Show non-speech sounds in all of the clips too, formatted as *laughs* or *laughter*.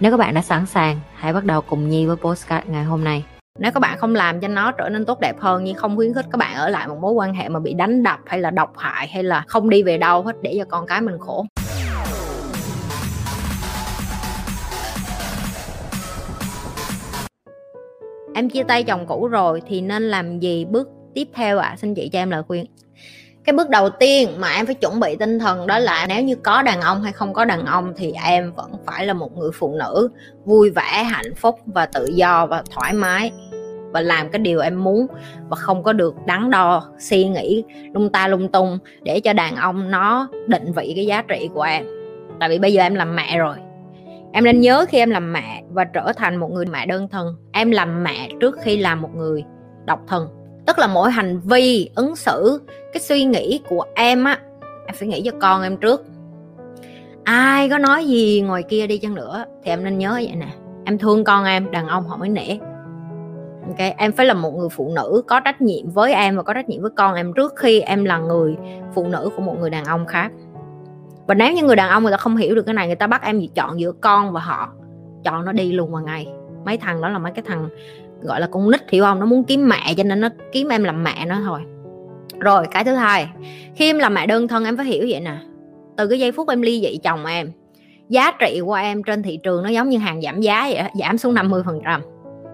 Nếu các bạn đã sẵn sàng, hãy bắt đầu cùng Nhi với postcard ngày hôm nay. Nếu các bạn không làm cho nó trở nên tốt đẹp hơn nhưng không khuyến khích các bạn ở lại một mối quan hệ mà bị đánh đập hay là độc hại hay là không đi về đâu hết để cho con cái mình khổ. Em chia tay chồng cũ rồi thì nên làm gì bước tiếp theo ạ? À? Xin chị cho em lời khuyên cái bước đầu tiên mà em phải chuẩn bị tinh thần đó là nếu như có đàn ông hay không có đàn ông thì em vẫn phải là một người phụ nữ vui vẻ, hạnh phúc và tự do và thoải mái và làm cái điều em muốn và không có được đắn đo, suy nghĩ, lung ta lung tung để cho đàn ông nó định vị cái giá trị của em. Tại vì bây giờ em làm mẹ rồi. Em nên nhớ khi em làm mẹ và trở thành một người mẹ đơn thân. Em làm mẹ trước khi làm một người độc thân tức là mỗi hành vi, ứng xử, cái suy nghĩ của em á, em phải nghĩ cho con em trước. Ai có nói gì ngoài kia đi chăng nữa thì em nên nhớ vậy nè. Em thương con em, đàn ông họ mới nể. Ok, em phải là một người phụ nữ có trách nhiệm với em và có trách nhiệm với con em trước khi em là người phụ nữ của một người đàn ông khác. Và nếu như người đàn ông người ta không hiểu được cái này, người ta bắt em chọn giữa con và họ. Chọn nó đi luôn vào ngày. Mấy thằng đó là mấy cái thằng gọi là con nít hiểu không? Nó muốn kiếm mẹ cho nên nó kiếm em làm mẹ nó thôi. Rồi, cái thứ hai, khi em làm mẹ đơn thân em phải hiểu vậy nè. Từ cái giây phút em ly dị chồng em, giá trị của em trên thị trường nó giống như hàng giảm giá vậy giảm xuống 50 phần trăm.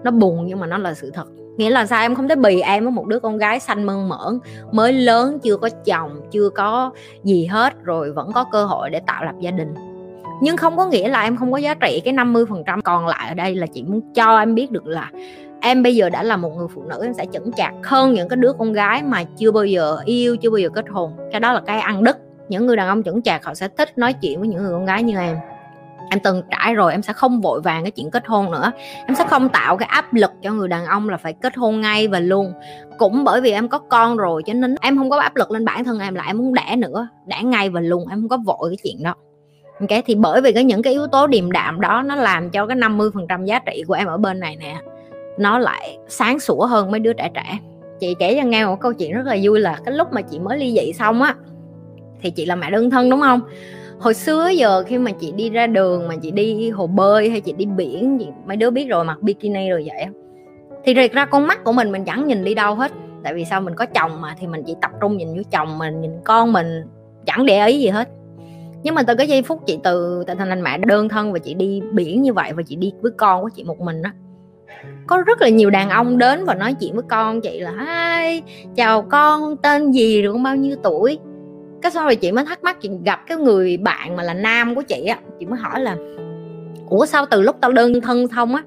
Nó buồn nhưng mà nó là sự thật. Nghĩa là sao? Em không thể bì em với một đứa con gái xanh mơn mởn, mới lớn, chưa có chồng, chưa có gì hết, rồi vẫn có cơ hội để tạo lập gia đình. Nhưng không có nghĩa là em không có giá trị cái 50% còn lại ở đây là chị muốn cho em biết được là em bây giờ đã là một người phụ nữ, em sẽ chững chạc hơn những cái đứa con gái mà chưa bao giờ yêu, chưa bao giờ kết hôn. Cái đó là cái ăn đức những người đàn ông chững chạc, họ sẽ thích nói chuyện với những người con gái như em. Em từng trải rồi, em sẽ không vội vàng cái chuyện kết hôn nữa. Em sẽ không tạo cái áp lực cho người đàn ông là phải kết hôn ngay và luôn. Cũng bởi vì em có con rồi, cho nên em không có áp lực lên bản thân em, là em muốn đẻ nữa, đẻ ngay và luôn, em không có vội cái chuyện đó. Ok, thì bởi vì cái những cái yếu tố điềm đạm đó, nó làm cho cái 50% giá trị của em ở bên này nè nó lại sáng sủa hơn mấy đứa trẻ trẻ. Chị kể cho nghe một câu chuyện rất là vui là cái lúc mà chị mới ly dị xong á, thì chị là mẹ đơn thân, đúng không? Hồi xưa giờ khi mà chị đi ra đường, mà chị đi hồ bơi hay chị đi biển gì mấy đứa biết rồi, mặc bikini rồi vậy thì thiệt ra con mắt của mình mình chẳng nhìn đi đâu hết. Tại vì sao? Mình có chồng mà, thì mình chỉ tập trung nhìn vô chồng mình, nhìn con mình, chẳng để ý gì hết. Nhưng mà từ cái giây phút chị từ thành thành mẹ đơn thân và chị đi biển như vậy, và chị đi với con của chị một mình á có rất là nhiều đàn ông đến và nói chuyện với con chị là hai chào con, tên gì rồi, con bao nhiêu tuổi? Cái sau rồi chị mới thắc mắc, chị gặp cái người bạn mà là nam của chị á, chị mới hỏi là, ủa, sao từ lúc tao đơn thân xong á,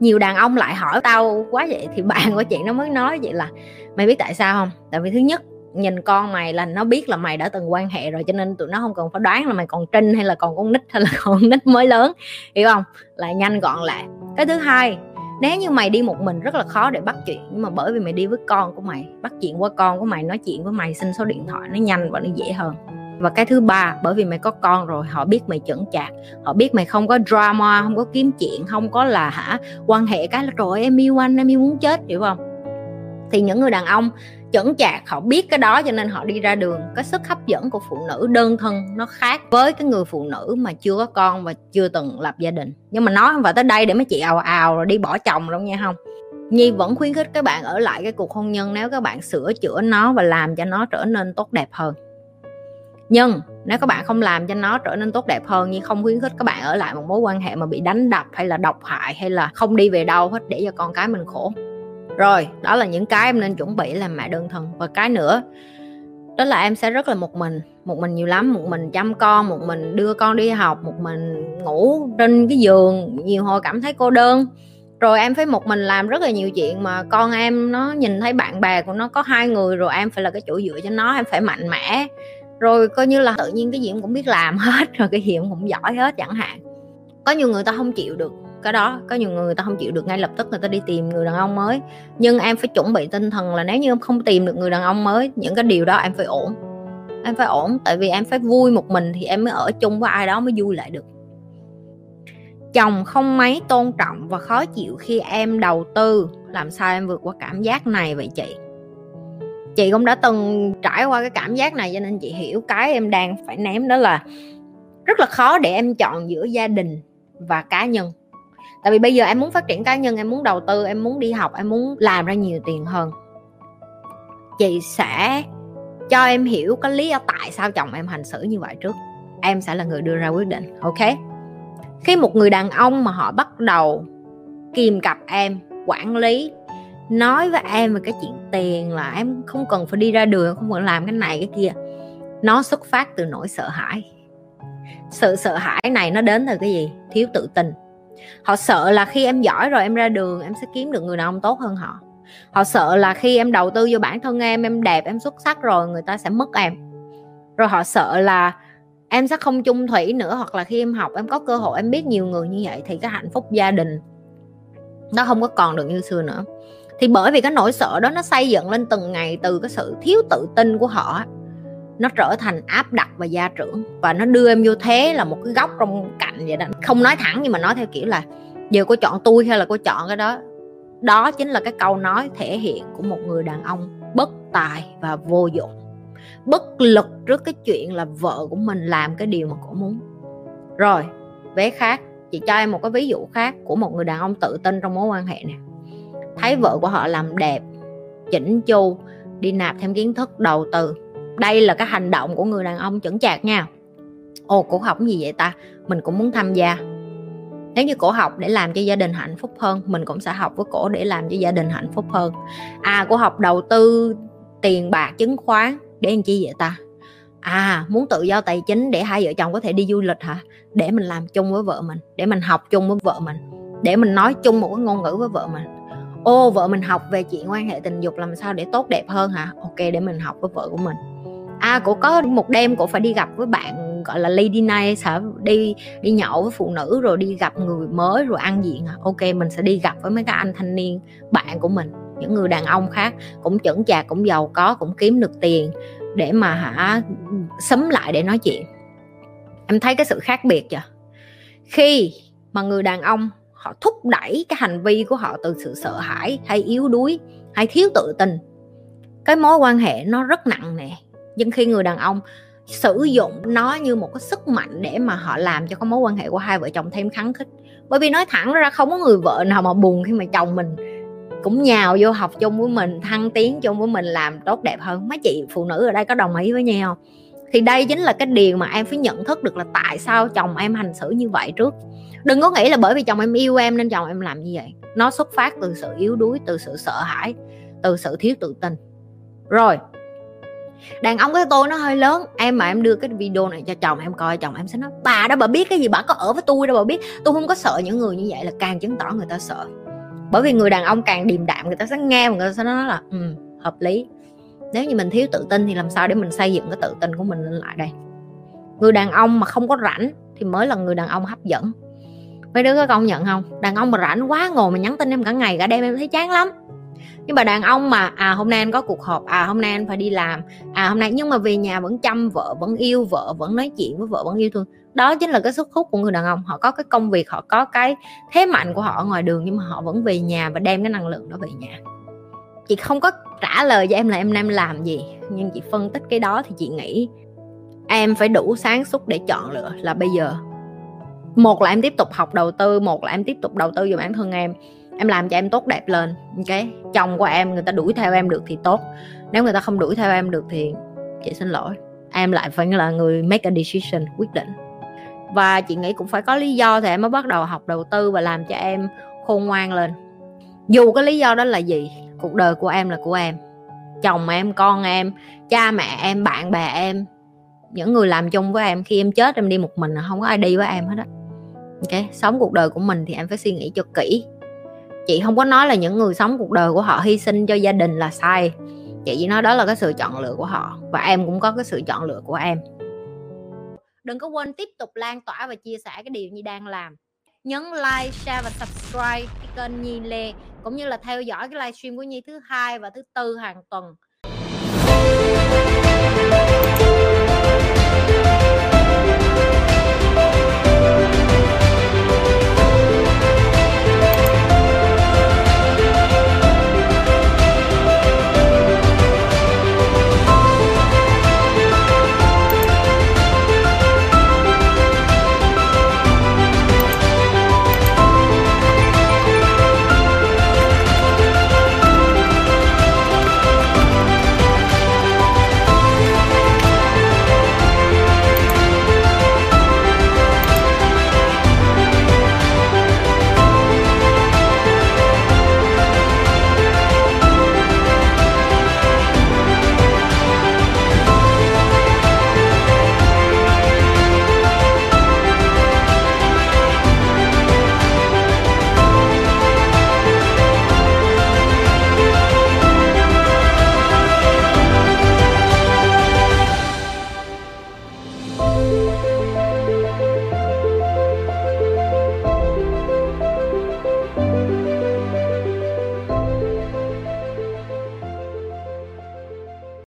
nhiều đàn ông lại hỏi tao quá vậy? Thì bạn của chị nó mới nói vậy là, mày biết tại sao không? Tại vì thứ nhất, nhìn con mày là nó biết là mày đã từng quan hệ rồi, cho nên tụi nó không cần phải đoán là mày còn trinh hay là còn con nít hay là *laughs* con nít mới lớn, hiểu không? Lại nhanh gọn lại. Cái thứ hai nếu như mày đi một mình rất là khó để bắt chuyện. Nhưng mà bởi vì mày đi với con của mày, bắt chuyện qua con của mày, nói chuyện với mày, xin số điện thoại nó nhanh và nó dễ hơn. Và cái thứ ba, bởi vì mày có con rồi, họ biết mày chững chạc. Họ biết mày không có drama, không có kiếm chuyện, không có là hả, quan hệ cái là trời em yêu anh, em yêu muốn chết hiểu không? Thì những người đàn ông chững chạc, họ biết cái đó cho nên họ đi ra đường. Cái sức hấp dẫn của phụ nữ đơn thân nó khác với cái người phụ nữ mà chưa có con và chưa từng lập gia đình. Nhưng mà nói không phải tới đây để mấy chị ào ào rồi đi bỏ chồng đâu nha, không. Nhi vẫn khuyến khích các bạn ở lại cái cuộc hôn nhân nếu các bạn sửa chữa nó và làm cho nó trở nên tốt đẹp hơn. Nhưng nếu các bạn không làm cho nó trở nên tốt đẹp hơn, Nhi không khuyến khích các bạn ở lại một mối quan hệ mà bị đánh đập hay là độc hại hay là không đi về đâu hết để cho con cái mình khổ rồi, đó là những cái em nên chuẩn bị làm mẹ đơn thân. Và cái nữa, đó là em sẽ rất là một mình một mình nhiều lắm, một mình chăm con, một mình đưa con đi học, một mình ngủ trên cái giường, nhiều hồi cảm thấy cô đơn. Rồi em phải một mình làm rất là nhiều chuyện mà con em nó nhìn thấy bạn bè của nó có hai người rồi em phải là cái chỗ dựa cho nó, em phải mạnh mẽ. Rồi coi như là tự nhiên cái gì em cũng biết làm *laughs* hết, rồi cái gì em cũng giỏi hết chẳng hạn. Có nhiều người ta không chịu được cái đó, có nhiều người người ta không chịu được ngay lập tức người ta đi tìm người đàn ông mới. Nhưng em phải chuẩn bị tinh thần là nếu như em không tìm được người đàn ông mới, những cái điều đó em phải ổn. Em phải ổn, tại vì em phải vui một mình thì em mới ở chung với ai đó mới vui lại được. Chồng không mấy tôn trọng và khó chịu khi em đầu tư. Làm sao em vượt qua cảm giác này vậy chị? Chị cũng đã từng trải qua cái cảm giác này cho nên chị hiểu cái em đang phải ném đó là rất là khó để em chọn giữa gia đình và cá nhân tại vì bây giờ em muốn phát triển cá nhân, em muốn đầu tư, em muốn đi học, em muốn làm ra nhiều tiền hơn. Chị sẽ cho em hiểu cái lý do tại sao chồng em hành xử như vậy trước. Em sẽ là người đưa ra quyết định, ok? Khi một người đàn ông mà họ bắt đầu kìm cặp em, quản lý, nói với em về cái chuyện tiền là em không cần phải đi ra đường, không cần làm cái này, cái kia, nó xuất phát từ nỗi sợ hãi. Sự sợ hãi này nó đến từ cái gì? Thiếu tự tin họ sợ là khi em giỏi rồi em ra đường, em sẽ kiếm được người đàn ông tốt hơn họ. Họ sợ là khi em đầu tư vô bản thân em em đẹp, em xuất sắc rồi, người ta sẽ mất em. Rồi họ sợ là em sẽ không chung thủy nữa, hoặc là khi em học, em có cơ hội, em biết nhiều người như vậy thì cái hạnh phúc gia đình nó không có còn được như xưa nữa. Thì bởi vì cái nỗi sợ đó nó xây dựng lên từng ngày từ cái sự thiếu tự tin của họ nó trở thành áp đặt và gia trưởng, và nó đưa em vô thế là một cái góc trong cạnh vậy đó. Không nói thẳng nhưng mà nói theo kiểu là, giờ cô chọn tôi hay là cô chọn cái đó? Đó chính là cái câu nói thể hiện của một người đàn ông bất tài và vô dụng. Bất lực trước cái chuyện là vợ của mình làm cái điều mà cổ muốn. Rồi, vé khác, chị cho em một cái ví dụ khác của một người đàn ông tự tin trong mối quan hệ nè. Thấy vợ của họ làm đẹp, chỉnh chu, đi nạp thêm kiến thức đầu tư đây là cái hành động của người đàn ông chững chạc nha. Ồ, cổ học gì vậy ta? Mình cũng muốn tham gia. Nếu như cổ học để làm cho gia đình hạnh phúc hơn, mình cũng sẽ học với cổ để làm cho gia đình hạnh phúc hơn. À cổ học đầu tư tiền bạc chứng khoán, để làm chi vậy ta? À muốn tự do tài chính để hai vợ chồng có thể đi du lịch hả? Để mình làm chung với vợ mình, để mình học chung với vợ mình, để mình nói chung một cái ngôn ngữ với vợ mình. Ô, vợ mình học về chuyện quan hệ tình dục làm sao để tốt đẹp hơn hả? Ok, để mình học với vợ của mình à cổ có một đêm cổ phải đi gặp với bạn, gọi là lady night hả? Đi đi nhậu với phụ nữ rồi đi gặp người mới rồi ăn diện à ok, mình sẽ đi gặp với mấy cái anh thanh niên, bạn của mình, những người đàn ông khác. Cũng chững chạc, cũng giàu có, cũng kiếm được tiền để mà hả sấm lại để nói chuyện. Em thấy cái sự khác biệt chưa? Khi mà người đàn ông họ thúc đẩy cái hành vi của họ từ sự sợ hãi hay yếu đuối hay thiếu tự tin, cái mối quan hệ nó rất nặng nề nhưng khi người đàn ông sử dụng nó như một cái sức mạnh để mà họ làm cho cái mối quan hệ của hai vợ chồng thêm kháng khích. Bởi vì nói thẳng ra không có người vợ nào mà buồn khi mà chồng mình cũng nhào vô học chung với mình, thăng tiến chung với mình, làm tốt đẹp hơn. Mấy chị phụ nữ ở đây có đồng ý với nhau. Không? thì đây chính là cái điều mà em phải nhận thức được là tại sao chồng em hành xử như vậy trước. Đừng có nghĩ là bởi vì chồng em yêu em nên chồng em làm như vậy. Nó xuất phát từ sự yếu đuối, từ sự sợ hãi, từ sự thiếu tự tin. Rồi đàn ông cái tôi nó hơi lớn. Em mà em đưa cái video này cho chồng em coi chồng em sẽ nói bà đó bà biết cái gì bà có ở với tôi đâu bà biết. Tôi không có sợ những người như vậy là càng chứng tỏ người ta sợ. Bởi vì người đàn ông càng điềm đạm người ta sẽ nghe và người ta sẽ nói là ừ, hợp lý. Nếu như mình thiếu tự tin thì làm sao để mình xây dựng cái tự tin của mình lên lại đây? Người đàn ông mà không có rảnh thì mới là người đàn ông hấp dẫn. Mấy đứa có công nhận không? Đàn ông mà rảnh quá ngồi mà nhắn tin em cả ngày cả đêm em thấy chán lắm nhưng mà đàn ông mà à hôm nay anh có cuộc họp à hôm nay anh phải đi làm à hôm nay, nhưng mà về nhà vẫn chăm, vợ vẫn yêu, vợ vẫn nói chuyện với vợ vẫn yêu thương. Đó chính là cái sức hút của người đàn ông, họ có cái công việc, họ có cái thế mạnh của họ ở ngoài đường, nhưng mà họ vẫn về nhà và đem cái năng lượng đó về nhà. Chị không có trả lời cho em là em nam làm gì, nhưng chị phân tích cái đó thì chị nghĩ em phải đủ sáng suốt để chọn lựa là bây giờ. Một là em tiếp tục học đầu tư, một là em tiếp tục đầu tư vào bản thân em em làm cho em tốt đẹp lên, ok? Chồng của em, người ta đuổi theo em được thì tốt. Nếu người ta không đuổi theo em được thì chị xin lỗi. Em lại phải là người make a decision, quyết định. Và chị nghĩ cũng phải có lý do thì em mới bắt đầu học đầu tư và làm cho em khôn ngoan lên. Dù cái lý do đó là gì, cuộc đời của em là của em. Chồng em, con em, cha mẹ em, bạn bè em, những người làm chung với em, khi em chết em đi một mình, không có ai đi với em hết á. Ok? Sống cuộc đời của mình thì em phải suy nghĩ cho kỹ chị không có nói là những người sống cuộc đời của họ hy sinh cho gia đình là sai. Chị chỉ nói đó là cái sự chọn lựa của họ và em cũng có cái sự chọn lựa của em. Đừng có quên tiếp tục lan tỏa và chia sẻ cái điều như đang làm. Nhấn like, share và subscribe cái kênh Nhi Lê, cũng như là theo dõi cái livestream của Nhi thứ hai và thứ tư hàng tuần.